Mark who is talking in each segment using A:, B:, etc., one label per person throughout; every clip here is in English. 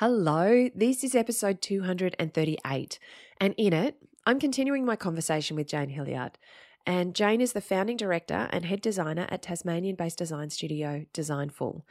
A: Hello, this is episode 238, and in it, I'm continuing my conversation with Jane Hilliard. And Jane is the founding director and head designer at Tasmanian based design studio Designful.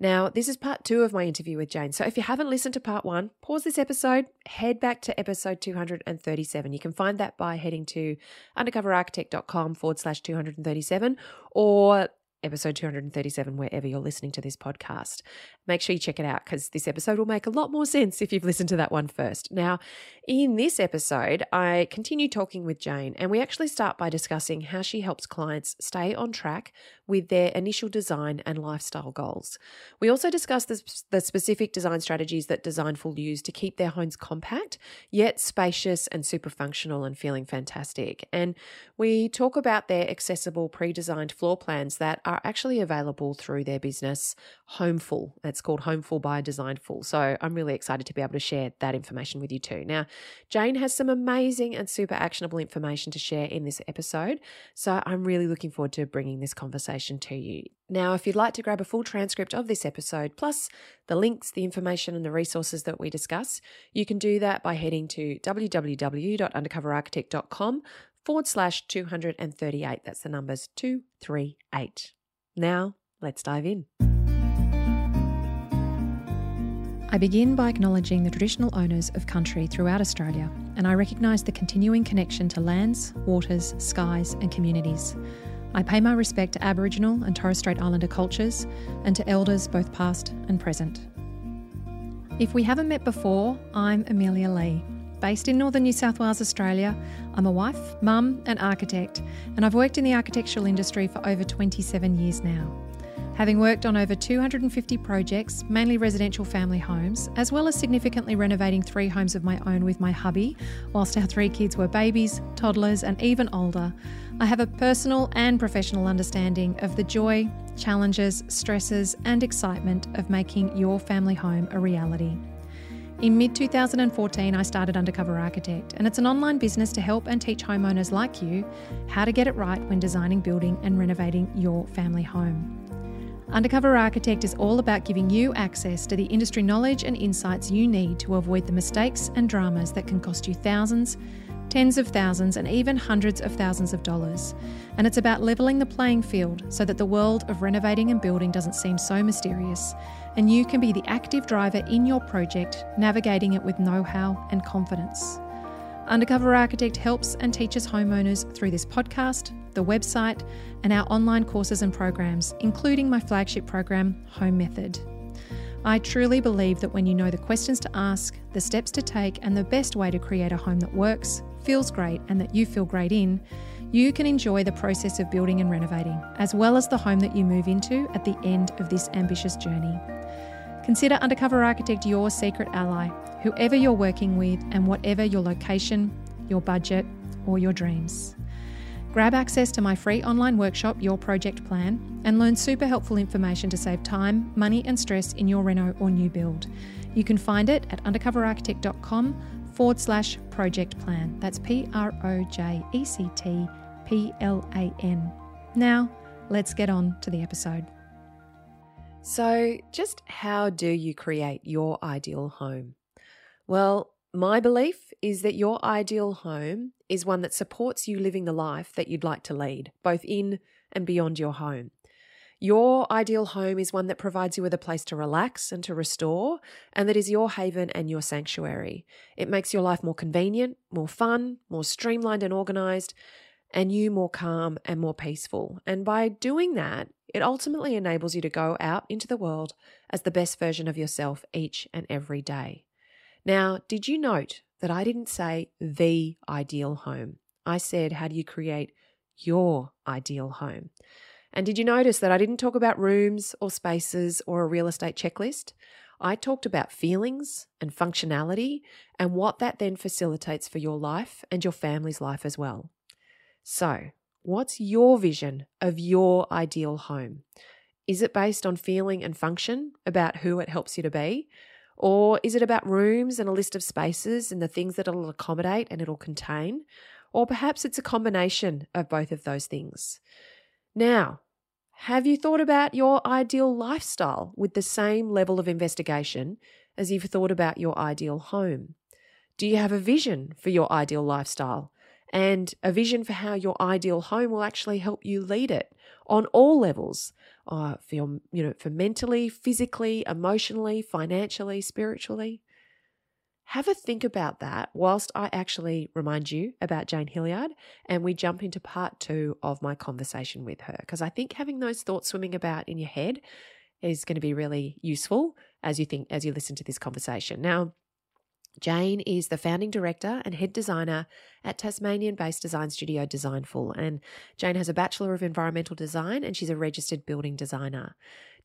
A: Now, this is part two of my interview with Jane. So if you haven't listened to part one, pause this episode, head back to episode 237. You can find that by heading to undercoverarchitect.com forward slash 237 or episode 237, wherever you're listening to this podcast. Make sure you check it out because this episode will make a lot more sense if you've listened to that one first. Now, in this episode, I continue talking with Jane, and we actually start by discussing how she helps clients stay on track with their initial design and lifestyle goals. We also discuss the, the specific design strategies that Designful use to keep their homes compact, yet spacious and super functional and feeling fantastic. And we talk about their accessible pre designed floor plans that are actually available through their business, Homeful. It's called Homeful by Designful. So I'm really excited to be able to share that information with you too. Now, Jane has some amazing and super actionable information to share in this episode. So I'm really looking forward to bringing this conversation to you. Now, if you'd like to grab a full transcript of this episode, plus the links, the information, and the resources that we discuss, you can do that by heading to www.undercoverarchitect.com forward slash 238. That's the numbers 238. Now, let's dive in. I begin by acknowledging the traditional owners of country throughout Australia, and I recognise the continuing connection to lands, waters, skies, and communities. I pay my respect to Aboriginal and Torres Strait Islander cultures and to elders both past and present. If we haven't met before, I'm Amelia Lee. Based in northern New South Wales, Australia, I'm a wife, mum, and architect, and I've worked in the architectural industry for over 27 years now. Having worked on over 250 projects, mainly residential family homes, as well as significantly renovating three homes of my own with my hubby, whilst our three kids were babies, toddlers, and even older, I have a personal and professional understanding of the joy, challenges, stresses, and excitement of making your family home a reality. In mid 2014, I started Undercover Architect, and it's an online business to help and teach homeowners like you how to get it right when designing, building, and renovating your family home. Undercover Architect is all about giving you access to the industry knowledge and insights you need to avoid the mistakes and dramas that can cost you thousands, tens of thousands, and even hundreds of thousands of dollars. And it's about levelling the playing field so that the world of renovating and building doesn't seem so mysterious, and you can be the active driver in your project, navigating it with know how and confidence. Undercover Architect helps and teaches homeowners through this podcast, the website, and our online courses and programs, including my flagship program, Home Method. I truly believe that when you know the questions to ask, the steps to take, and the best way to create a home that works, feels great, and that you feel great in, you can enjoy the process of building and renovating, as well as the home that you move into at the end of this ambitious journey. Consider Undercover Architect your secret ally, whoever you're working with, and whatever your location, your budget, or your dreams. Grab access to my free online workshop, Your Project Plan, and learn super helpful information to save time, money, and stress in your reno or new build. You can find it at undercoverarchitect.com forward slash project plan. That's P R O J E C T P L A N. Now, let's get on to the episode. So, just how do you create your ideal home? Well, my belief is that your ideal home is one that supports you living the life that you'd like to lead, both in and beyond your home. Your ideal home is one that provides you with a place to relax and to restore, and that is your haven and your sanctuary. It makes your life more convenient, more fun, more streamlined and organized, and you more calm and more peaceful. And by doing that, it ultimately enables you to go out into the world as the best version of yourself each and every day. Now, did you note that I didn't say the ideal home? I said, how do you create your ideal home? And did you notice that I didn't talk about rooms or spaces or a real estate checklist? I talked about feelings and functionality and what that then facilitates for your life and your family's life as well. So, what's your vision of your ideal home? Is it based on feeling and function about who it helps you to be? Or is it about rooms and a list of spaces and the things that it'll accommodate and it'll contain? Or perhaps it's a combination of both of those things. Now, have you thought about your ideal lifestyle with the same level of investigation as you've thought about your ideal home? Do you have a vision for your ideal lifestyle? And a vision for how your ideal home will actually help you lead it on all levels, uh, for your, you know, for mentally, physically, emotionally, financially, spiritually. Have a think about that whilst I actually remind you about Jane Hilliard and we jump into part two of my conversation with her. Because I think having those thoughts swimming about in your head is going to be really useful as you think, as you listen to this conversation. Now, Jane is the founding director and head designer at Tasmanian based design studio Designful. And Jane has a Bachelor of Environmental Design and she's a registered building designer.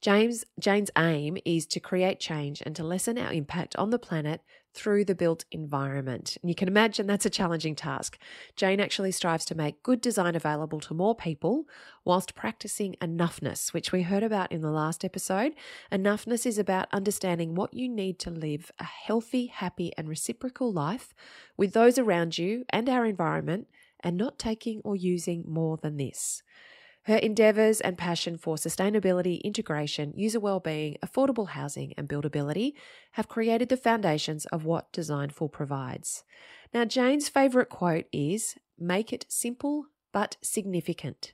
A: James, Jane's aim is to create change and to lessen our impact on the planet through the built environment. And you can imagine that's a challenging task. Jane actually strives to make good design available to more people whilst practicing enoughness, which we heard about in the last episode. Enoughness is about understanding what you need to live a healthy, happy, and reciprocal life with those around you and our environment and not taking or using more than this. Her endeavours and passion for sustainability, integration, user well-being, affordable housing, and buildability have created the foundations of what Designful provides. Now, Jane's favourite quote is Make it simple but significant.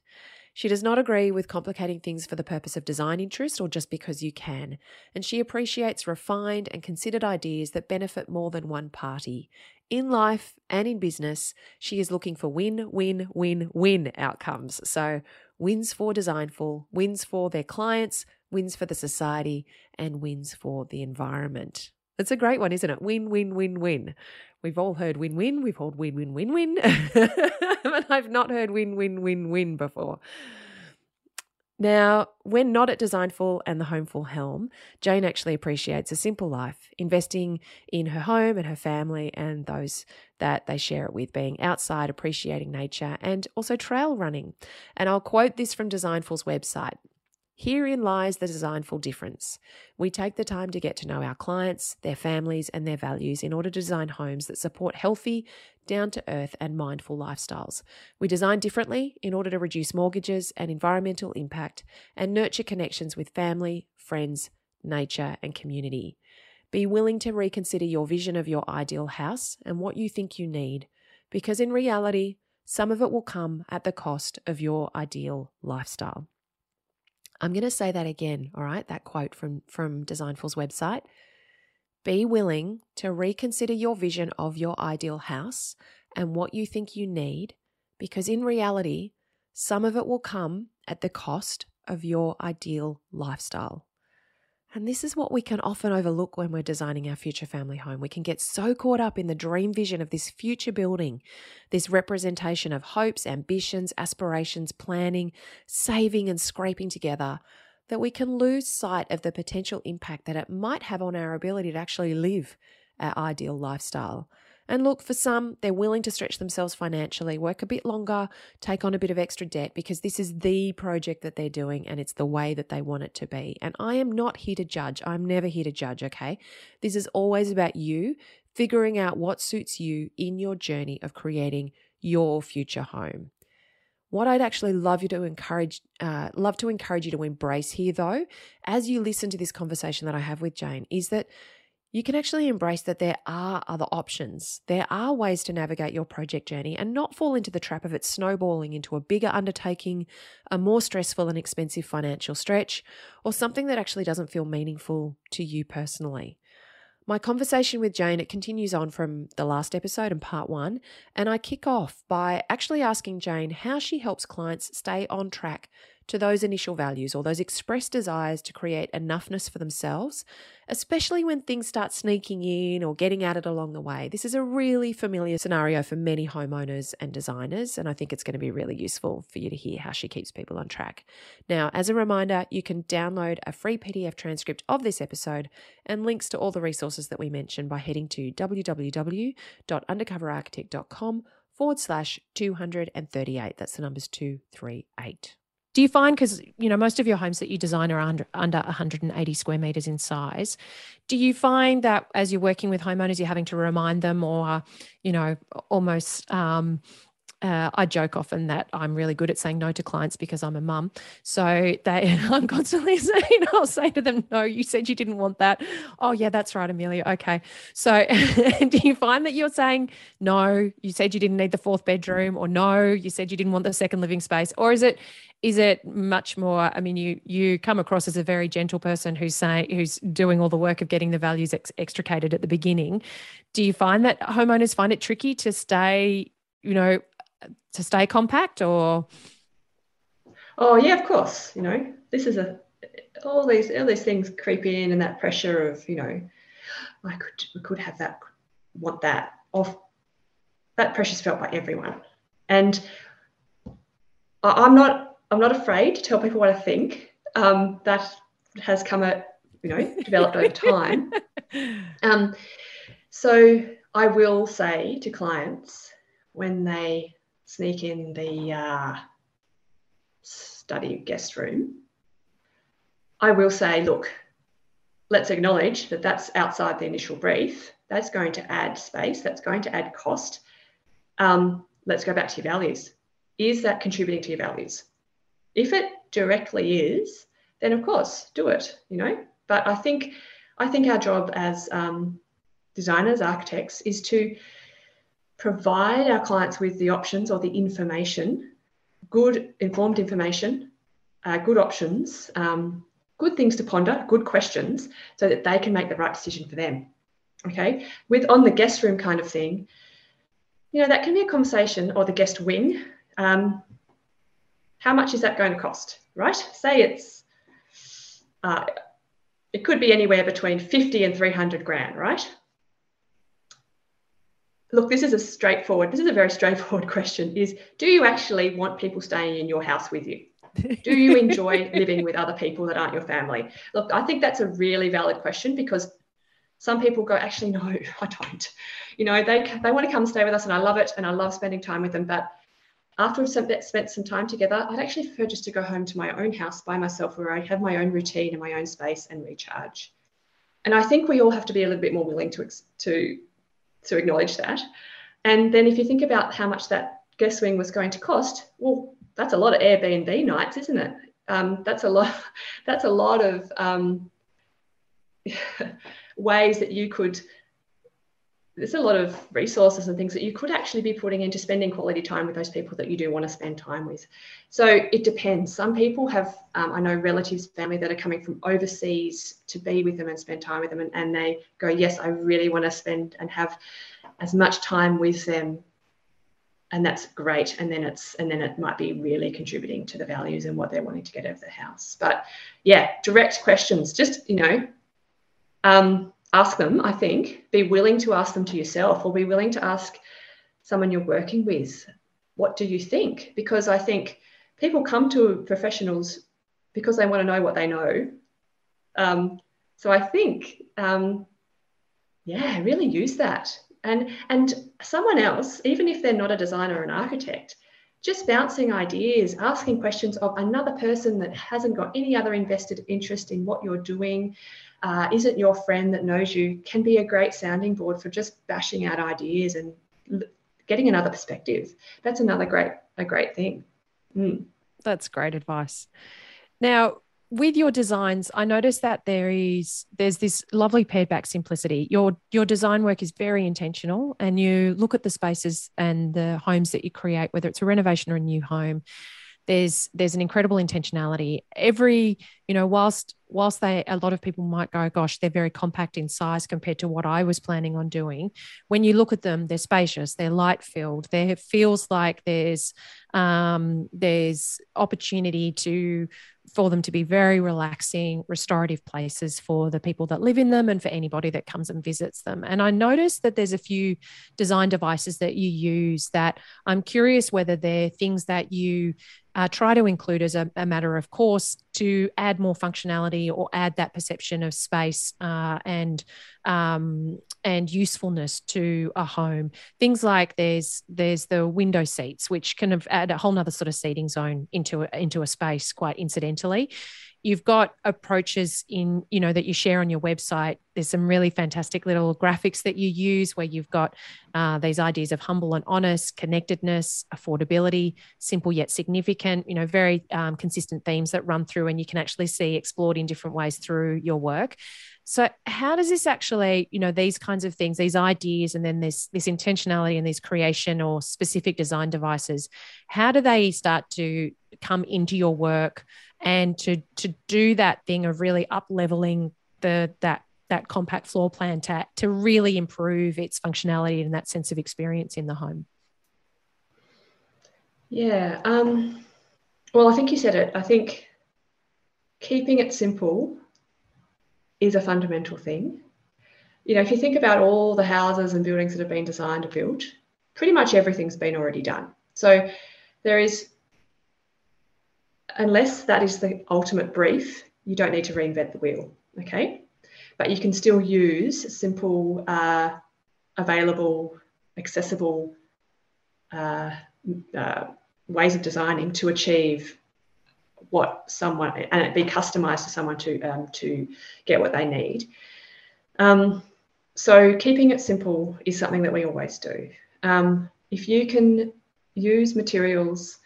A: She does not agree with complicating things for the purpose of design interest or just because you can, and she appreciates refined and considered ideas that benefit more than one party. In life and in business, she is looking for win, win, win, win outcomes. So, wins for Designful, wins for their clients, wins for the society, and wins for the environment. It's a great one, isn't it? Win, win, win, win. We've all heard win, win. We've heard win, win, win, win. but I've not heard win, win, win, win before. Now, when not at Designful and the Homeful helm, Jane actually appreciates a simple life, investing in her home and her family and those that they share it with, being outside, appreciating nature, and also trail running. And I'll quote this from Designful's website Herein lies the designful difference. We take the time to get to know our clients, their families, and their values in order to design homes that support healthy, down to earth, and mindful lifestyles. We design differently in order to reduce mortgages and environmental impact and nurture connections with family, friends, nature, and community. Be willing to reconsider your vision of your ideal house and what you think you need, because in reality, some of it will come at the cost of your ideal lifestyle. I'm going to say that again, all right? That quote from, from Designful's website. Be willing to reconsider your vision of your ideal house and what you think you need, because in reality, some of it will come at the cost of your ideal lifestyle. And this is what we can often overlook when we're designing our future family home. We can get so caught up in the dream vision of this future building, this representation of hopes, ambitions, aspirations, planning, saving, and scraping together, that we can lose sight of the potential impact that it might have on our ability to actually live our ideal lifestyle. And look, for some, they're willing to stretch themselves financially, work a bit longer, take on a bit of extra debt because this is the project that they're doing and it's the way that they want it to be. And I am not here to judge. I'm never here to judge, okay? This is always about you figuring out what suits you in your journey of creating your future home. What I'd actually love you to encourage, uh, love to encourage you to embrace here, though, as you listen to this conversation that I have with Jane, is that you can actually embrace that there are other options. There are ways to navigate your project journey and not fall into the trap of it snowballing into a bigger undertaking, a more stressful and expensive financial stretch, or something that actually doesn't feel meaningful to you personally. My conversation with Jane, it continues on from the last episode and part one, and I kick off by actually asking Jane how she helps clients stay on track to those initial values or those expressed desires to create enoughness for themselves, especially when things start sneaking in or getting at it along the way. This is a really familiar scenario for many homeowners and designers, and I think it's going to be really useful for you to hear how she keeps people on track. Now, as a reminder, you can download a free PDF transcript of this episode and links to all the resources that we mentioned by heading to www.undercoverarchitect.com forward slash 238. That's the numbers 238. Do you find because you know most of your homes that you design are under under 180 square meters in size? Do you find that as you're working with homeowners, you're having to remind them, or you know, almost um,
B: uh, I joke often that I'm really good at saying no to clients because I'm a mum. So they, I'm constantly saying, I'll say to them, no, you said you didn't want that. Oh, yeah, that's right, Amelia. Okay. So do you find that you're saying, no, you said you didn't need the fourth bedroom, or no, you said you didn't want the second living space? Or is it, is it much more i mean you you come across as a very gentle person who's saying who's doing all the work of getting the values ex- extricated at the beginning do you find that homeowners find it tricky to stay you know to stay compact or?
C: Oh yeah of course you know this is a all these all these things creep in and that pressure of you know i could we could have that want that off that pressure's felt by everyone. And i'm not i'm not afraid to tell people what i think um, that has come at you know developed over time. Um, so i will say to clients when they sneak in the uh, study guest room, I will say, look, let's acknowledge that that's outside the initial brief. That's going to add space, that's going to add cost. Um, let's go back to your values. Is that contributing to your values? If it directly is, then of course do it, you know. But I think I think our job as um, designers, architects, is to provide our clients with the options or the information, good informed information, uh, good options, um, good things to ponder, good questions, so that they can make the right decision for them. Okay, with on the guest room kind of thing, you know, that can be a conversation or the guest wing. Um, how much is that going to cost, right? Say it's, uh, it could be anywhere between 50 and 300 grand, right? Look, this is a straightforward, this is a very straightforward question is do you actually want people staying in your house with you? do you enjoy living with other people that aren't your family? Look, I think that's a really valid question because some people go, actually, no, I don't. You know, they, they want to come stay with us and I love it and I love spending time with them. But after we've spent some time together, I'd actually prefer just to go home to my own house by myself where I have my own routine and my own space and recharge. And I think we all have to be a little bit more willing to, to to acknowledge that. And then if you think about how much that guest wing was going to cost, well, that's a lot of Airbnb nights, isn't it? Um, that's a lot. That's a lot of um, ways that you could. There's a lot of resources and things that you could actually be putting into spending quality time with those people that you do want to spend time with. So it depends. Some people have, um, I know relatives, family that are coming from overseas to be with them and spend time with them, and, and they go, Yes, I really want to spend and have as much time with them and that's great and then it's and then it might be really contributing to the values and what they're wanting to get out of the house but yeah direct questions just you know um, ask them i think be willing to ask them to yourself or be willing to ask someone you're working with what do you think? Because i think people come to professionals because they want to know what they know. Um, so i think um, yeah really use that. And and someone else even if they're not a designer or an architect just bouncing ideas asking questions of another person that hasn't got any other invested interest in what you're doing uh, isn't your friend that knows you can be a great sounding board for just bashing out ideas and getting another perspective? That's another great a great thing.
B: Mm. that's great advice. Now with your designs i noticed that there is there's this lovely pared back simplicity. Your your design work is very intentional and you look at the spaces and the homes that you create whether it's a renovation or a new home there's there's an incredible intentionality. Every you know whilst whilst they a lot of people might go gosh they're very compact in size compared to what i was planning on doing when you look at them they're spacious they're light filled there feels like there's um, there's opportunity to for them to be very relaxing restorative places for the people that live in them and for anybody that comes and visits them. And i noticed that there's a few design devices that you use that i'm curious whether they're things that you uh, try to include as a, a, matter of course to add more functionality or add that perception of space uh, and um, and usefulness to a home. Things like there's there's the window seats, which kind of add a whole nother sort of seating zone into a, into a space quite incidentally. You've got approaches in, you know, that you share on your website. There's some really fantastic little graphics that you use where you've got uh, these ideas of humble and honest, connectedness, affordability, simple yet significant, you know, very um, consistent themes that run through and you can actually see explored in different ways through your work. So how does this actually, you know, these kinds of things, these ideas, and then this this intentionality and these creation or specific design devices, how do they start to come into your work and to to do that thing of really up leveling the that that compact floor plan to, to really improve its functionality and that sense of experience in the home?
C: Yeah. Um, well, I think you said it. I think keeping it simple is a fundamental thing. You know, if you think about all the houses and buildings that have been designed and built, pretty much everything's been already done. So there is, unless that is the ultimate brief, you don't need to reinvent the wheel. Okay. But you can still use simple, uh, available, accessible uh, uh, ways of designing to achieve what someone and it be customized to someone to um, to get what they need. Um, so keeping it simple is something that we always do. Um, if you can use materials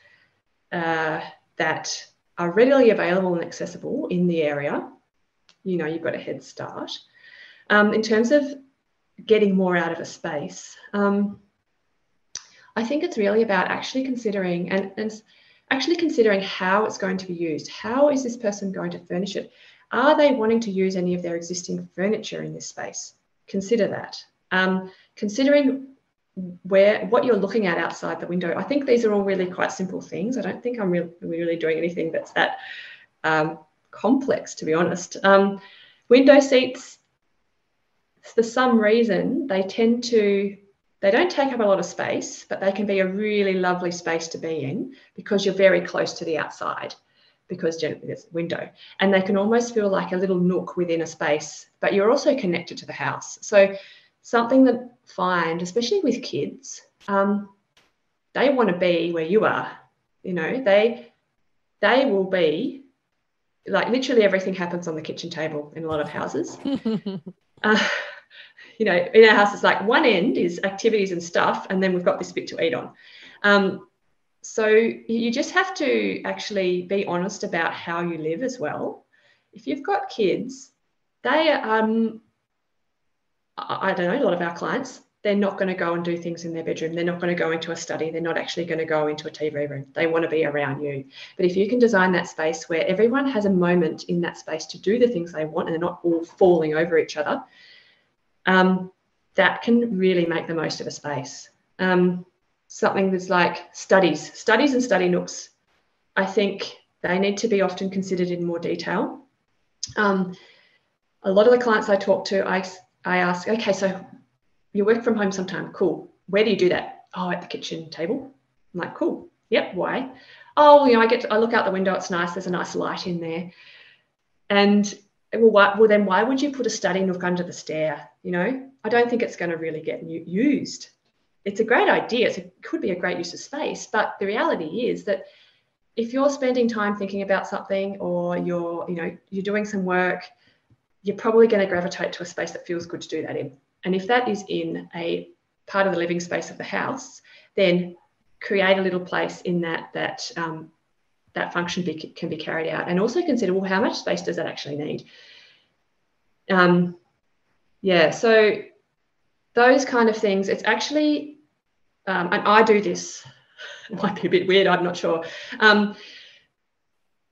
C: uh, that are readily available and accessible in the area, you know you've got a head start. Um, in terms of getting more out of a space, um, I think it's really about actually considering and, and actually considering how it's going to be used. How is this person going to furnish it? Are they wanting to use any of their existing furniture in this space? Consider that. Um, considering where what you're looking at outside the window. I think these are all really quite simple things. I don't think I'm really, really doing anything that's that um, complex, to be honest. Um, window seats, for some reason, they tend to they don't take up a lot of space, but they can be a really lovely space to be in because you're very close to the outside because generally there's a window. And they can almost feel like a little nook within a space, but you're also connected to the house. So something that find, especially with kids, um, they want to be where you are. You know, they they will be like literally everything happens on the kitchen table in a lot of houses. uh, you know, in our house, it's like one end is activities and stuff, and then we've got this bit to eat on. Um, so you just have to actually be honest about how you live as well. If you've got kids, they um, I don't know, a lot of our clients, they're not going to go and do things in their bedroom. They're not going to go into a study. They're not actually going to go into a TV room. They want to be around you. But if you can design that space where everyone has a moment in that space to do the things they want and they're not all falling over each other, um, that can really make the most of a space. Um, something that's like studies, studies and study nooks. I think they need to be often considered in more detail. Um, a lot of the clients I talk to, I, I ask, okay, so you work from home sometime, cool. Where do you do that? Oh, at the kitchen table. I'm like, cool. Yep. Why? Oh, you know, I get to, I look out the window. It's nice. There's a nice light in there. And well, why, well, then why would you put a study nook under the stair? You know, I don't think it's going to really get used. It's a great idea. It's a, it could be a great use of space, but the reality is that if you're spending time thinking about something or you're, you know, you're doing some work, you're probably going to gravitate to a space that feels good to do that in. And if that is in a part of the living space of the house, then create a little place in that that um, that function be, can be carried out. And also consider well how much space does that actually need? Um, yeah so those kind of things it's actually um, and i do this. It might be a bit weird i'm not sure. Um,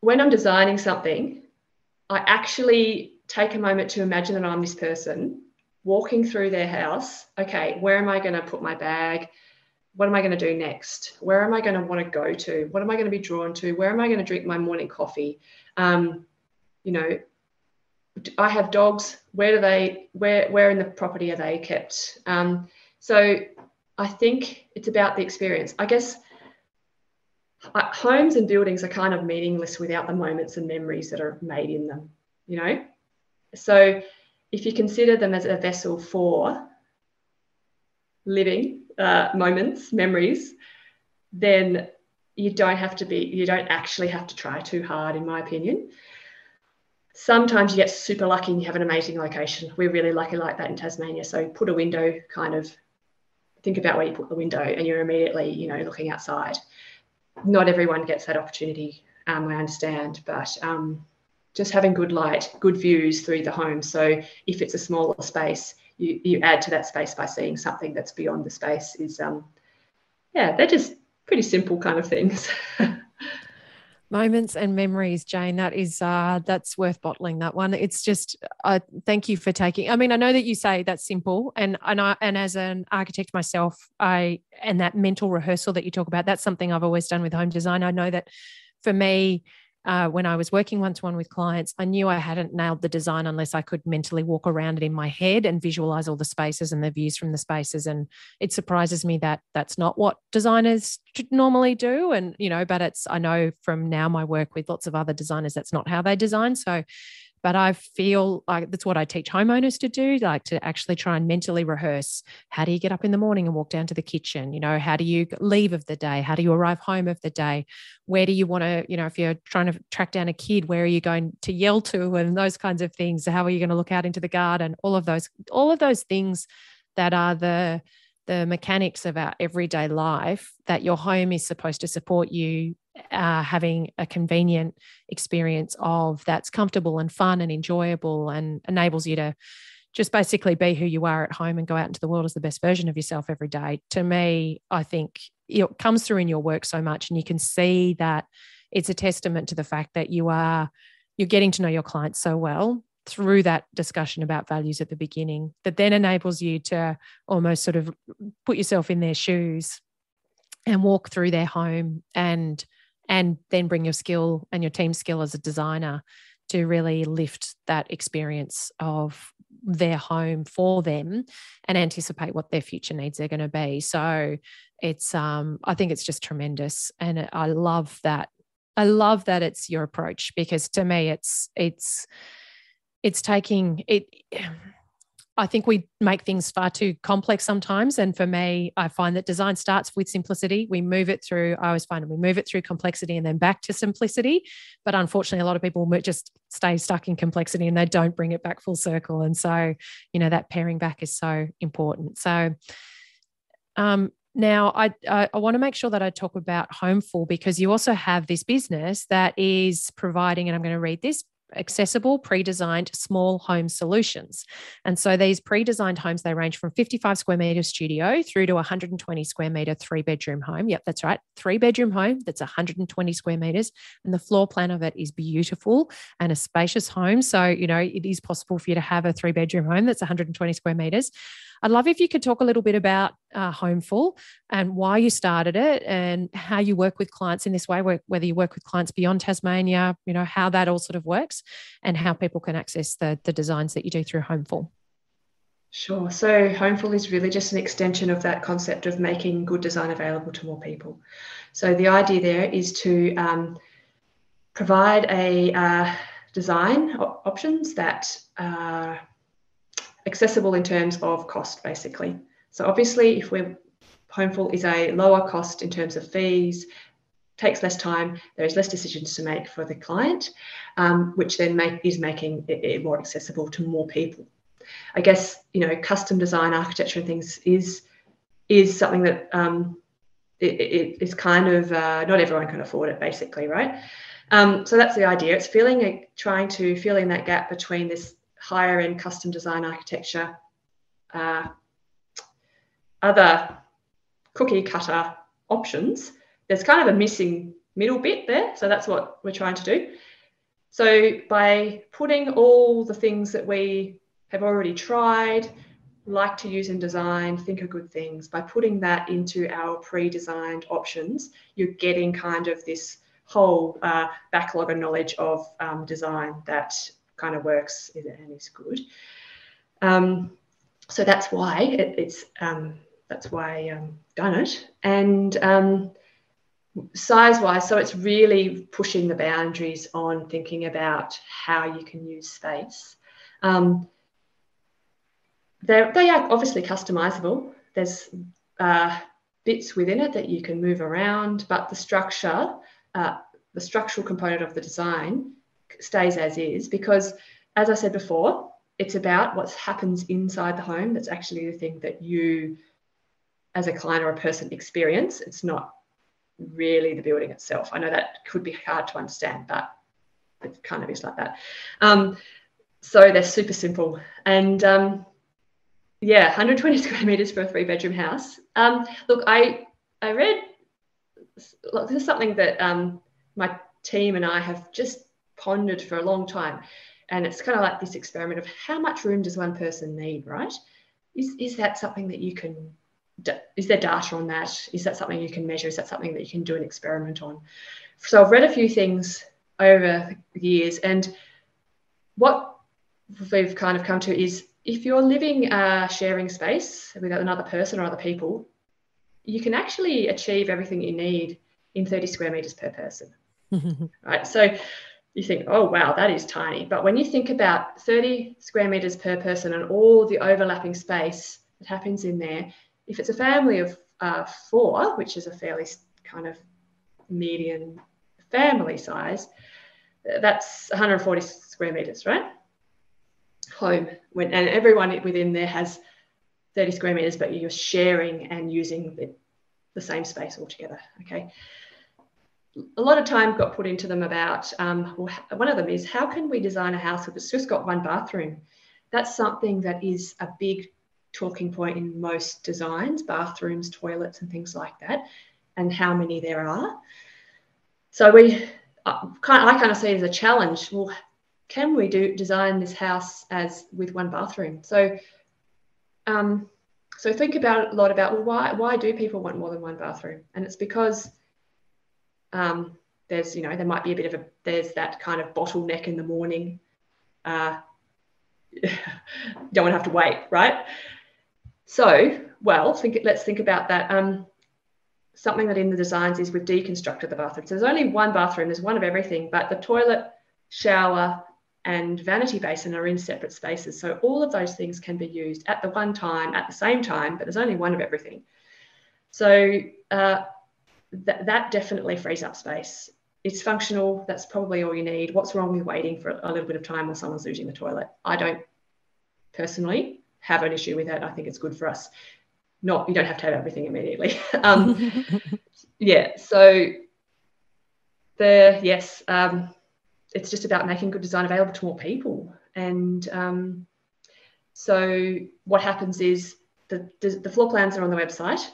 C: when i'm designing something i actually take a moment to imagine that i'm this person walking through their house okay where am i going to put my bag what am I going to do next? Where am I going to want to go to? What am I going to be drawn to? Where am I going to drink my morning coffee? Um, you know, I have dogs. Where do they? Where where in the property are they kept? Um, so I think it's about the experience. I guess uh, homes and buildings are kind of meaningless without the moments and memories that are made in them. You know, so if you consider them as a vessel for living uh, moments, memories, then you don't have to be, you don't actually have to try too hard, in my opinion. sometimes you get super lucky and you have an amazing location. We're really lucky like that in Tasmania. So put a window kind of think about where you put the window and you're immediately, you know, looking outside. Not everyone gets that opportunity, um, I understand, but um, just having good light, good views through the home. So if it's a smaller space, you, you add to that space by seeing something that's beyond the space is, um, yeah, they're just pretty simple kind of things.
B: moments and memories jane that is uh that's worth bottling that one it's just uh thank you for taking i mean i know that you say that's simple and and i and as an architect myself i and that mental rehearsal that you talk about that's something i've always done with home design i know that for me uh, when I was working one to one with clients, I knew I hadn't nailed the design unless I could mentally walk around it in my head and visualize all the spaces and the views from the spaces. And it surprises me that that's not what designers normally do. And, you know, but it's, I know from now my work with lots of other designers, that's not how they design. So but I feel like that's what I teach homeowners to do, like to actually try and mentally rehearse. How do you get up in the morning and walk down to the kitchen? You know, how do you leave of the day? How do you arrive home of the day? Where do you want to, you know, if you're trying to track down a kid, where are you going to yell to and those kinds of things? How are you going to look out into the garden? All of those, all of those things that are the the mechanics of our everyday life that your home is supposed to support you uh, having a convenient experience of that's comfortable and fun and enjoyable and enables you to just basically be who you are at home and go out into the world as the best version of yourself every day. To me, I think it comes through in your work so much, and you can see that it's a testament to the fact that you are you're getting to know your clients so well through that discussion about values at the beginning that then enables you to almost sort of put yourself in their shoes and walk through their home and and then bring your skill and your team skill as a designer to really lift that experience of their home for them and anticipate what their future needs are going to be. So it's um i think it's just tremendous and i love that i love that it's your approach because to me it's it's it's taking it I think we make things far too complex sometimes. And for me, I find that design starts with simplicity. We move it through, I always find we move it through complexity and then back to simplicity. But unfortunately, a lot of people just stay stuck in complexity and they don't bring it back full circle. And so, you know, that paring back is so important. So, um, now, I, I, I want to make sure that I talk about Homeful because you also have this business that is providing, and I'm going to read this accessible pre-designed small home solutions. And so these pre-designed homes they range from 55 square meter studio through to 120 square meter three bedroom home. Yep that's right. Three bedroom home that's 120 square meters. And the floor plan of it is beautiful and a spacious home. So you know it is possible for you to have a three bedroom home that's 120 square meters I'd love if you could talk a little bit about uh, Homeful and why you started it and how you work with clients in this way, whether you work with clients beyond Tasmania, you know, how that all sort of works and how people can access the, the designs that you do through Homeful.
C: Sure. So Homeful is really just an extension of that concept of making good design available to more people. So the idea there is to um, provide a uh, design options that uh, accessible in terms of cost, basically. So obviously, if we're Homeful is a lower cost in terms of fees, takes less time, there is less decisions to make for the client, um, which then make, is making it, it, more accessible to more people. I guess you know custom design architecture and things is is something that um, it, it is kind of uh, not everyone can afford it basically, right? Um, so that's the idea. It's filling, trying to fill in that gap between this higher end custom design architecture, uh, other cookie cutter options, there's kind of a missing middle bit there. So that's what we're trying to do. So by putting all the things that we have already tried, like to use in design, think are good things, by putting that into our pre-designed options, you're getting kind of this whole uh, backlog of knowledge of um, design that kind of works and is good. Um, so that's why it, it's um, that's why um, done it. And um, size wise, so it's really pushing the boundaries on thinking about how you can use space. Um, they are obviously customizable. There's uh, bits within it that you can move around, but the structure, uh, the structural component of the design stays as is because, as I said before, it's about what happens inside the home. That's actually the thing that you, as a client or a person, experience. It's not really the building itself. I know that could be hard to understand, but it kind of is like that. Um, so they're super simple. And um, yeah, 120 square meters for a three bedroom house. Um, look, I I read look, this is something that um, my team and I have just pondered for a long time, and it's kind of like this experiment of how much room does one person need, right? Is is that something that you can? Is there data on that? Is that something you can measure? Is that something that you can do an experiment on? So I've read a few things over the years, and what we've kind of come to is if you're living a sharing space with another person or other people, you can actually achieve everything you need in 30 square meters per person. right. So you think, oh, wow, that is tiny. But when you think about 30 square meters per person and all the overlapping space that happens in there, if it's a family of uh, four, which is a fairly kind of median family size, that's 140 square meters, right? home when and everyone within there has 30 square meters but you're sharing and using the, the same space altogether okay a lot of time got put into them about um, well, one of them is how can we design a house if it's just got one bathroom that's something that is a big talking point in most designs bathrooms toilets and things like that and how many there are so we uh, kind of, I kind of see it as a challenge. Well, can we do design this house as with one bathroom? So, um, so think about a lot about well, why why do people want more than one bathroom? And it's because um, there's you know there might be a bit of a there's that kind of bottleneck in the morning. Uh, don't want to have to wait, right? So, well, think let's think about that. Um, something that in the designs is we've deconstructed the bathroom. So there's only one bathroom. There's one of everything, but the toilet, shower, and vanity basin are in separate spaces. So all of those things can be used at the one time, at the same time, but there's only one of everything. So uh, th- that definitely frees up space. It's functional. That's probably all you need. What's wrong with waiting for a little bit of time while someone's using the toilet? I don't personally have an issue with that. I think it's good for us. Not you don't have to have everything immediately. um, yeah. So the yes. Um, it's just about making good design available to more people. And um, so what happens is the, the floor plans are on the website.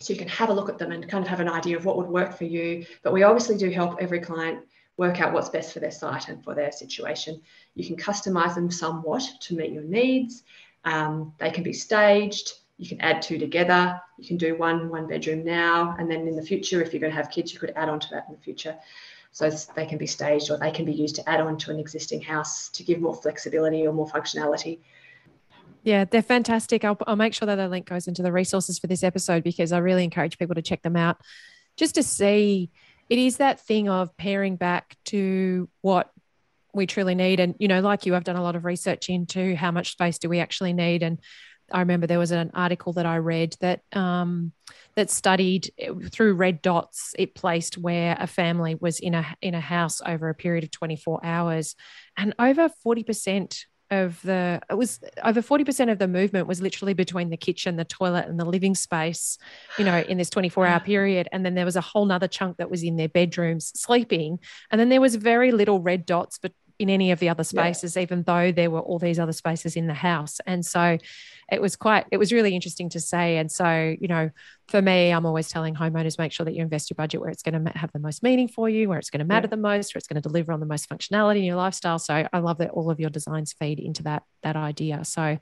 C: So you can have a look at them and kind of have an idea of what would work for you. But we obviously do help every client work out what's best for their site and for their situation. You can customize them somewhat to meet your needs. Um, they can be staged. You can add two together. You can do one one bedroom now, and then in the future, if you're going to have kids, you could add on to that in the future. So they can be staged or they can be used to add on to an existing house to give more flexibility or more functionality.
B: Yeah, they're fantastic. I'll, I'll make sure that the link goes into the resources for this episode because I really encourage people to check them out just to see it is that thing of paring back to what we truly need. And, you know, like you, I've done a lot of research into how much space do we actually need. And I remember there was an article that I read that um, that studied eh, through red dots. It placed where a family was in a in a house over a period of 24 hours, and over 40 percent of the it was over 40% of the movement was literally between the kitchen the toilet and the living space you know in this 24 hour period. And then there was a whole nother chunk that was in their bedrooms sleeping. And then there was very little red dots but in any of the other spaces, yeah. even though there were all these other spaces in the house. And so it was quite, it was really interesting to say. And so, you know, for me, I'm always telling homeowners make sure that you invest your budget where it's going to have the most meaning for you, where it's going to matter yeah. the most, where it's going to deliver on the most functionality in your lifestyle. So I love that all of your designs feed into that that idea. So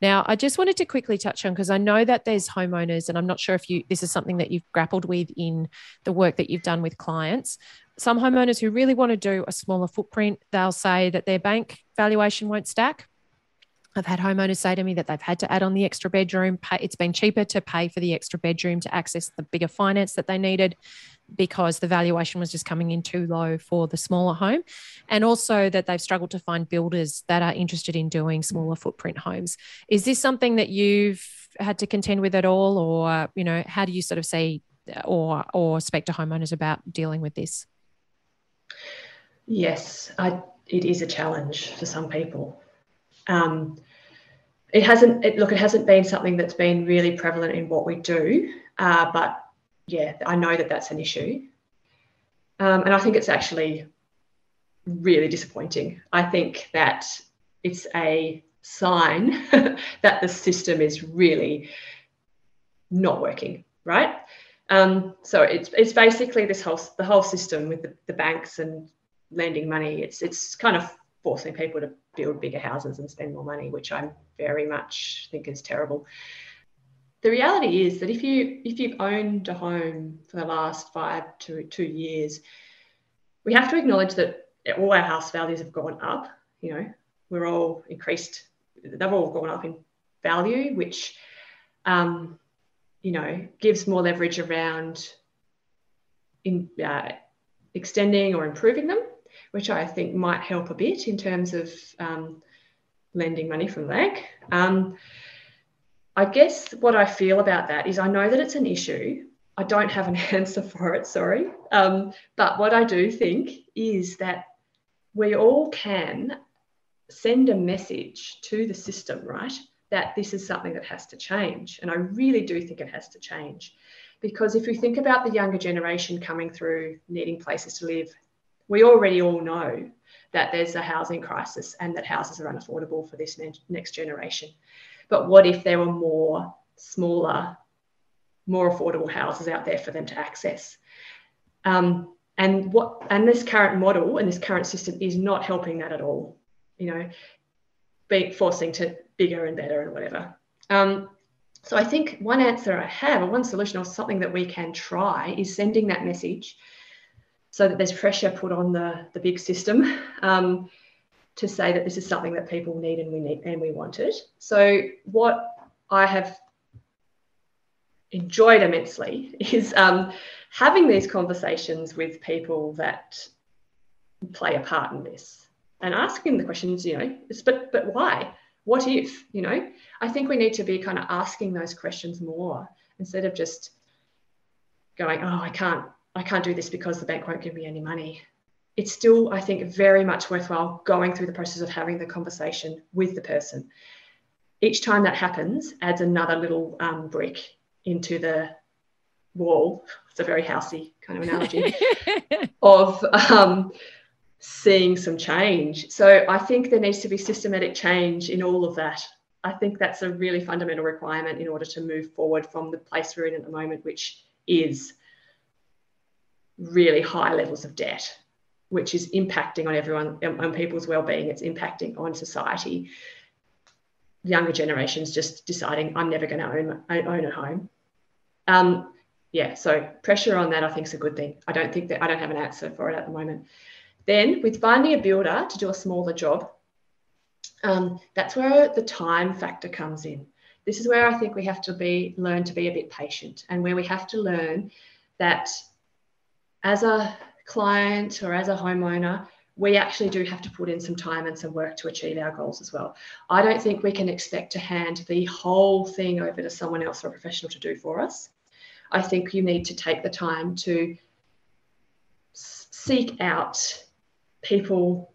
B: now, I just wanted to quickly touch on because I know that there's homeowners, and I'm not sure if you this is something that you've grappled with in the work that you've done with clients. Some homeowners who really want to do a smaller footprint, they'll say that their bank valuation won't stack. I've had homeowners say to me that they've had to add on the extra bedroom. It's been cheaper to pay for the extra bedroom to access the bigger finance that they needed because the valuation was just coming in too low for the smaller home and also that they've struggled to find builders that are interested in doing smaller footprint homes is this something that you've had to contend with at all or you know how do you sort of say or or speak to homeowners about dealing with this
C: Yes, I, it is a challenge for some people. Um, it hasn't it, look it hasn't been something that's been really prevalent in what we do uh, but yeah i know that that's an issue. Um, and i think it's actually really disappointing. I think that it's a sign that the system is really not working right um, so it's it's basically this whole the whole system with the, the banks and lending money it's it's kind of forcing people to build bigger houses and spend more money, which I very much think is terrible. The reality is that if you if you've owned a home for the last five to two years, we have to acknowledge that all our house values have gone up. You know, we're all increased; they've all gone up in value, which um, you know gives more leverage around in uh, extending or improving them which I think might help a bit in terms of um, lending money from LAG. Um, I guess what I feel about that is I know that it's an issue. I don't have an answer for it, sorry. Um, but what I do think is that we all can send a message to the system, right? That this is something that has to change. And I really do think it has to change. Because if we think about the younger generation coming through needing places to live, we already all know that there's a housing crisis and that houses are unaffordable for this next generation. But what if there were more smaller, more affordable houses out there for them to access? Um, and what and this current model and this current system is not helping that at all. You know, being forcing to bigger and better and whatever. Um, so I think one answer I have, or one solution, or something that we can try, is sending that message so that there's pressure put on the, the big system um, to say that this is something that people need and we need and we want it. So what I have enjoyed immensely is um, having these conversations with people that play a part in this and asking the questions, you know, but but why? What if? You know, I think we need to be kind of asking those questions more instead of just going, oh, I can't I can't do this because the bank won't give me any money. It's still, I think, very much worthwhile going through the process of having the conversation with the person. Each time that happens adds another little um, brick into the wall. It's a very housey kind of analogy of um, seeing some change. So I think there needs to be systematic change in all of that. I think that's a really fundamental requirement in order to move forward from the place we're in at the moment, which is really high levels of debt, which is impacting on everyone, on people's well-being. It's impacting on society. Younger generations just deciding I'm never going to own own a home. Um, yeah, so pressure on that I think is a good thing. I don't think that I don't have an answer for it at the moment. Then with finding a builder to do a smaller job, um, that's where the time factor comes in. This is where I think we have to be learn to be a bit patient and where we have to learn that as a client or as a homeowner, we actually do have to put in some time and some work to achieve our goals as well. I don't think we can expect to hand the whole thing over to someone else or a professional to do for us. I think you need to take the time to seek out people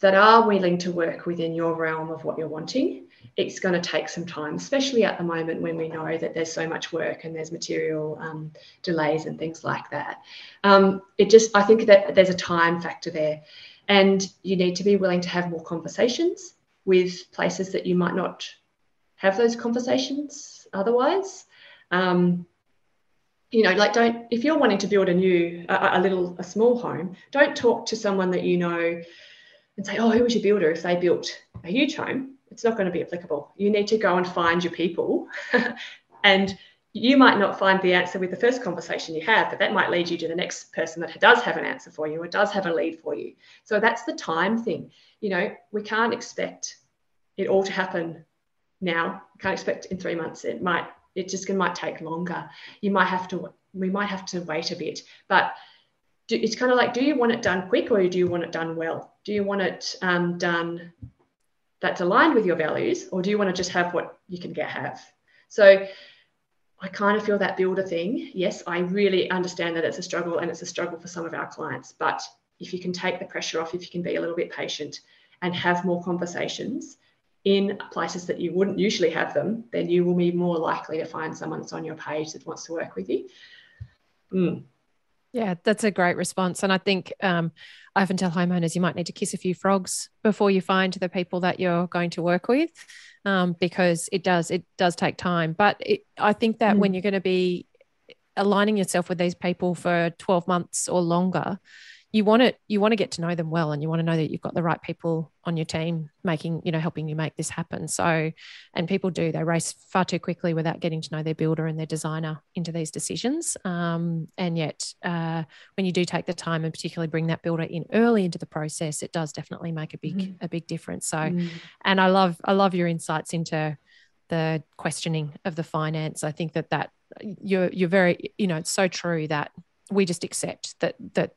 C: that are willing to work within your realm of what you're wanting it's going to take some time, especially at the moment when we know that there's so much work and there's material um, delays and things like that. Um, it just, I think that there's a time factor there. And you need to be willing to have more conversations with places that you might not have those conversations otherwise. Um, you know, like don't, if you're wanting to build a new, a, a little, a small home, don't talk to someone that you know and say, oh, who was your builder if they built a huge home? it's not going to be applicable. You need to go and find your people. and you might not find the answer with the first conversation you have, but that might lead you to the next person that does have an answer for you or does have a lead for you. So that's the time thing. You know, we can't expect it all to happen now. We can't expect in three months. It might, it just might take longer. You might have to, we might have to wait a bit. But do, it's kind of like, do you want it done quick or do you want it done well? Do you want it um, done that's aligned with your values, or do you want to just have what you can get have? So I kind of feel that builder thing. Yes, I really understand that it's a struggle and it's a struggle for some of our clients, but if you can take the pressure off, if you can be a little bit patient and have more conversations in places that you wouldn't usually have them, then you will be more likely to find someone that's on your page that wants to work with you.
B: Mm. Yeah, that's a great response. And I think um, I often tell homeowners you might need to kiss a few frogs before you find the people that you're going to work with, um, because it does it does take time. But it, I think that mm. when you're going to be aligning yourself with these people for 12 months or longer, you want it you want to get to know them well and you want to know that you've got the right people on your team making you know helping you make this happen so and people do they race far too quickly without getting to know their builder and their designer into these decisions um, and yet uh, when you do take the time and particularly bring that builder in early into the process it does definitely make a big mm. a big difference so mm. and i love i love your insights into the questioning of the finance i think that that you're you're very you know it's so true that we just accept that that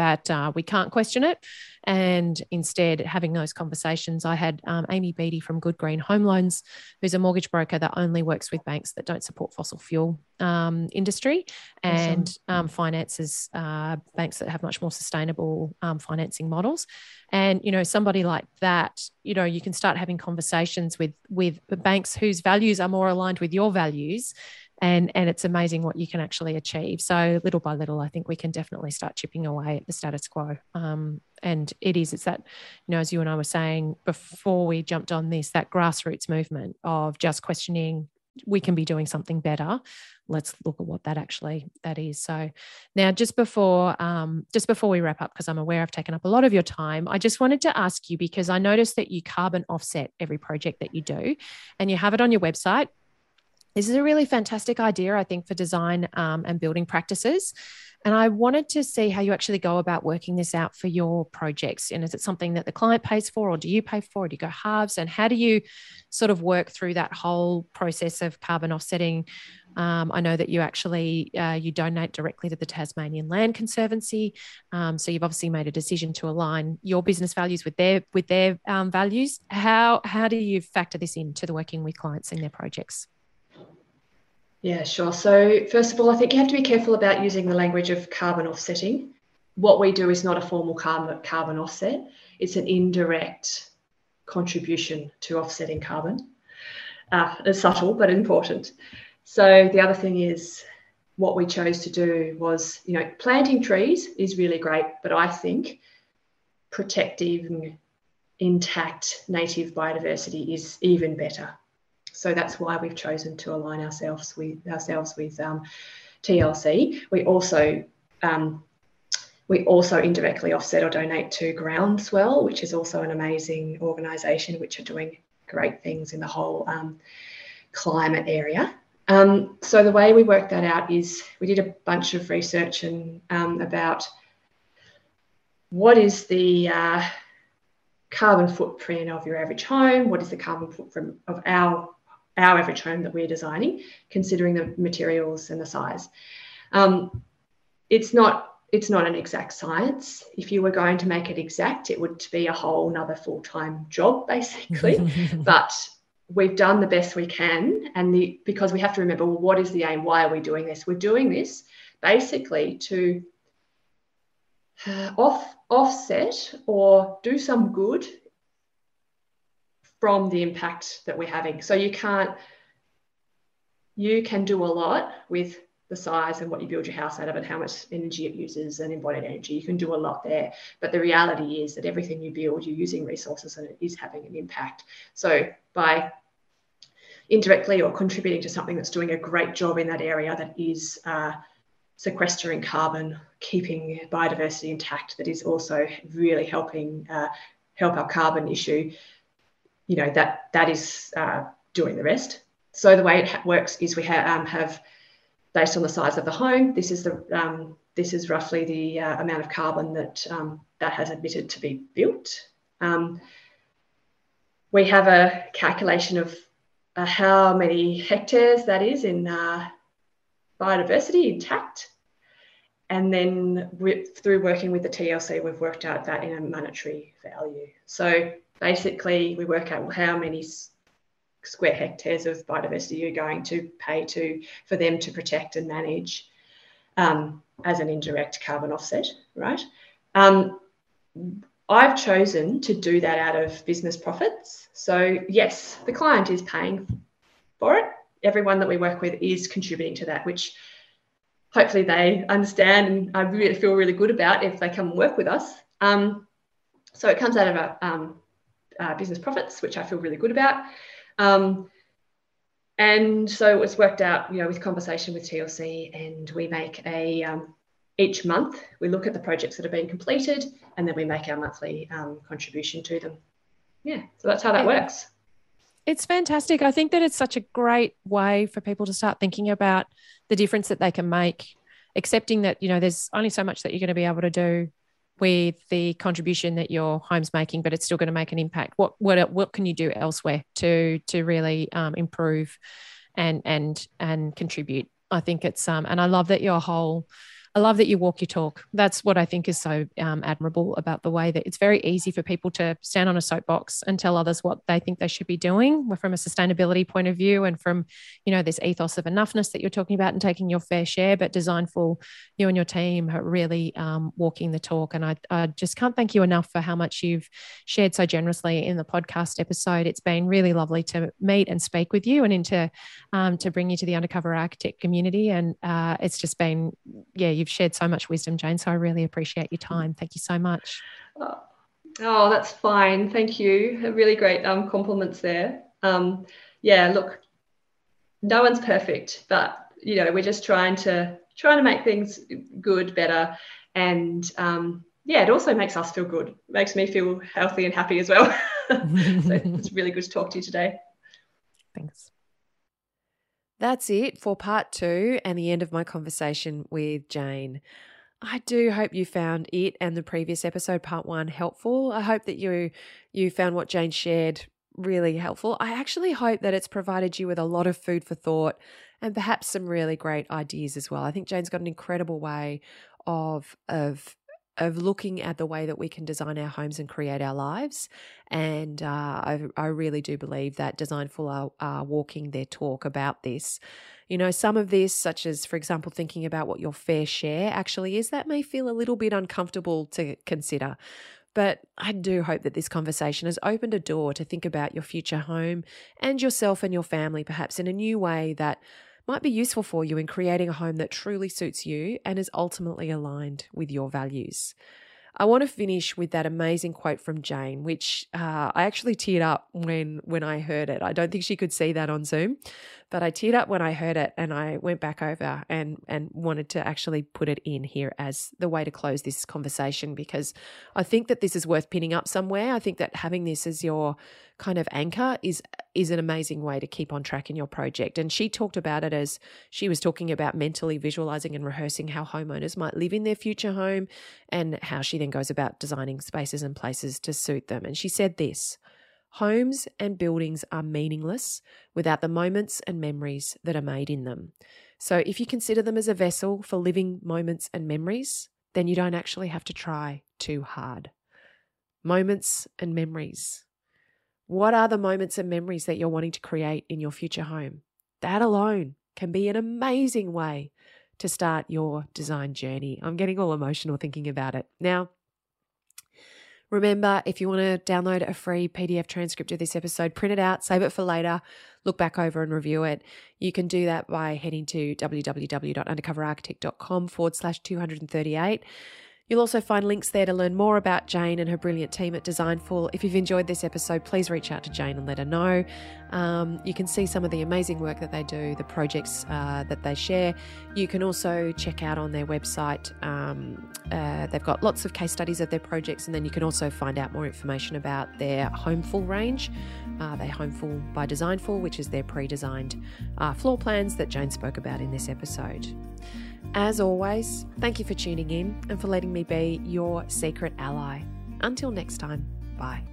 B: that uh, we can't question it. And instead, having those conversations, I had um, Amy Beatty from Good Green Home Loans, who's a mortgage broker that only works with banks that don't support fossil fuel um, industry and awesome. um, finances uh, banks that have much more sustainable um, financing models. And you know, somebody like that, you know, you can start having conversations with with banks whose values are more aligned with your values and and it's amazing what you can actually achieve. So little by little i think we can definitely start chipping away at the status quo. Um, and it is it's that you know as you and i were saying before we jumped on this that grassroots movement of just questioning we can be doing something better. Let's look at what that actually that is. So now just before um, just before we wrap up because i'm aware i've taken up a lot of your time i just wanted to ask you because i noticed that you carbon offset every project that you do and you have it on your website this is a really fantastic idea, I think, for design um, and building practices. And I wanted to see how you actually go about working this out for your projects. And is it something that the client pays for, or do you pay for, or do you go halves? And how do you sort of work through that whole process of carbon offsetting? Um, I know that you actually uh, you donate directly to the Tasmanian Land Conservancy, um, so you've obviously made a decision to align your business values with their with their um, values. How how do you factor this into the working with clients in their projects?
C: Yeah, sure. So, first of all, I think you have to be careful about using the language of carbon offsetting. What we do is not a formal carbon, offset, it's an indirect contribution to offsetting carbon. Uh, it's subtle but important. So, the other thing is what we chose to do was, you know, planting trees is really great, but I think protecting intact native biodiversity is even better so that's why we've chosen to align ourselves with ourselves with um, TLC. We also um, we also indirectly offset or donate to Groundswell, which is also an amazing organisation which are doing great things in the whole um, climate area. Um, so the way we worked that out is we did a bunch of research and um, about what is the uh, carbon footprint of your average home, what is the carbon footprint of our our average home that we're designing, considering the materials and the size. Um, it's not it's not an exact science. If you were going to make it exact, it would be a whole another full-time job, basically. but we've done the best we can. And the because we have to remember, well, what is the aim? Why are we doing this? We're doing this basically to uh, off offset or do some good from the impact that we're having. So you can't, you can do a lot with the size and what you build your house out of and how much energy it uses and embodied energy. You can do a lot there. But the reality is that everything you build, you're using resources and it is having an impact. So by indirectly or contributing to something that's doing a great job in that area that is uh, sequestering carbon, keeping biodiversity intact, that is also really helping uh, help our carbon issue, you know that that is uh, doing the rest. So the way it works is we ha- um, have based on the size of the home. This is the um, this is roughly the uh, amount of carbon that um, that has admitted to be built. Um, we have a calculation of uh, how many hectares that is in uh, biodiversity intact. And then through working with the TLC, we've worked out that in a monetary value. So basically we work out how many square hectares of biodiversity you're going to pay to for them to protect and manage um, as an indirect carbon offset, right? Um, I've chosen to do that out of business profits. So, yes, the client is paying for it. Everyone that we work with is contributing to that, which hopefully they understand and I really feel really good about if they come and work with us. Um, so it comes out of a um, uh, business profits, which I feel really good about. Um, and so it's worked out, you know, with conversation with TLC, and we make a um, each month we look at the projects that have been completed, and then we make our monthly um, contribution to them. Yeah, so that's how that works.
B: It's fantastic. I think that it's such a great way for people to start thinking about the difference that they can make, accepting that, you know, there's only so much that you're going to be able to do with the contribution that your home's making, but it's still going to make an impact. What what what can you do elsewhere to to really um, improve and and and contribute? I think it's um and I love that your whole I love that you walk your talk. That's what I think is so um, admirable about the way that it's very easy for people to stand on a soapbox and tell others what they think they should be doing from a sustainability point of view and from, you know, this ethos of enoughness that you're talking about and taking your fair share. But Designful, you and your team are really um, walking the talk. And I, I just can't thank you enough for how much you've shared so generously in the podcast episode. It's been really lovely to meet and speak with you and into um, to bring you to the undercover architect community. And uh, it's just been, yeah, you've shared so much wisdom, Jane. So I really appreciate your time. Thank you so much.
C: Oh, oh that's fine. Thank you. Really great um, compliments there. Um, yeah, look, no one's perfect, but you know, we're just trying to trying to make things good, better, and um, yeah, it also makes us feel good. It makes me feel healthy and happy as well. so it's really good to talk to you today.
B: Thanks.
A: That's it for part two and the end of my conversation with Jane. I do hope you found it and the previous episode, part one, helpful. I hope that you you found what Jane shared really helpful. I actually hope that it's provided you with a lot of food for thought and perhaps some really great ideas as well. I think Jane's got an incredible way of of of looking at the way that we can design our homes and create our lives. And uh, I, I, really do believe that Designful are, are walking their talk about this. You know, some of this, such as, for example, thinking about what your fair share actually is, that may feel a little bit uncomfortable to consider. But I do hope that this conversation has opened a door to think about your future home and yourself and your family, perhaps in a new way that might be useful for you in creating a home that truly suits you and is ultimately aligned with your values. I want to finish with that amazing quote from Jane, which uh, I actually teared up when when I heard it. I don't think she could see that on Zoom, but I teared up when I heard it, and I went back over and and wanted to actually put it in here as the way to close this conversation because I think that this is worth pinning up somewhere. I think that having this as your kind of anchor is is an amazing way to keep on track in your project. And she talked about it as she was talking about mentally visualizing and rehearsing how homeowners might live in their future home and how she then goes about designing spaces and places to suit them. And she said this Homes and buildings are meaningless without the moments and memories that are made in them. So if you consider them as a vessel for living moments and memories, then you don't actually have to try too hard. Moments and memories. What are the moments and memories that you're wanting to create in your future home? That alone can be an amazing way to start your design journey. I'm getting all emotional thinking about it. Now, Remember, if you want to download a free PDF transcript of this episode, print it out, save it for later, look back over and review it. You can do that by heading to www.undercoverarchitect.com forward slash 238. You'll also find links there to learn more about Jane and her brilliant team at Designful. If you've enjoyed this episode, please reach out to Jane and let her know. Um, you can see some of the amazing work that they do, the projects uh, that they share. You can also check out on their website. Um, uh, they've got lots of case studies of their projects, and then you can also find out more information about their Homeful range. Uh, they Homeful by Designful, which is their pre designed uh, floor plans that Jane spoke about in this episode. As always, thank you for tuning in and for letting me be your secret ally. Until next time, bye.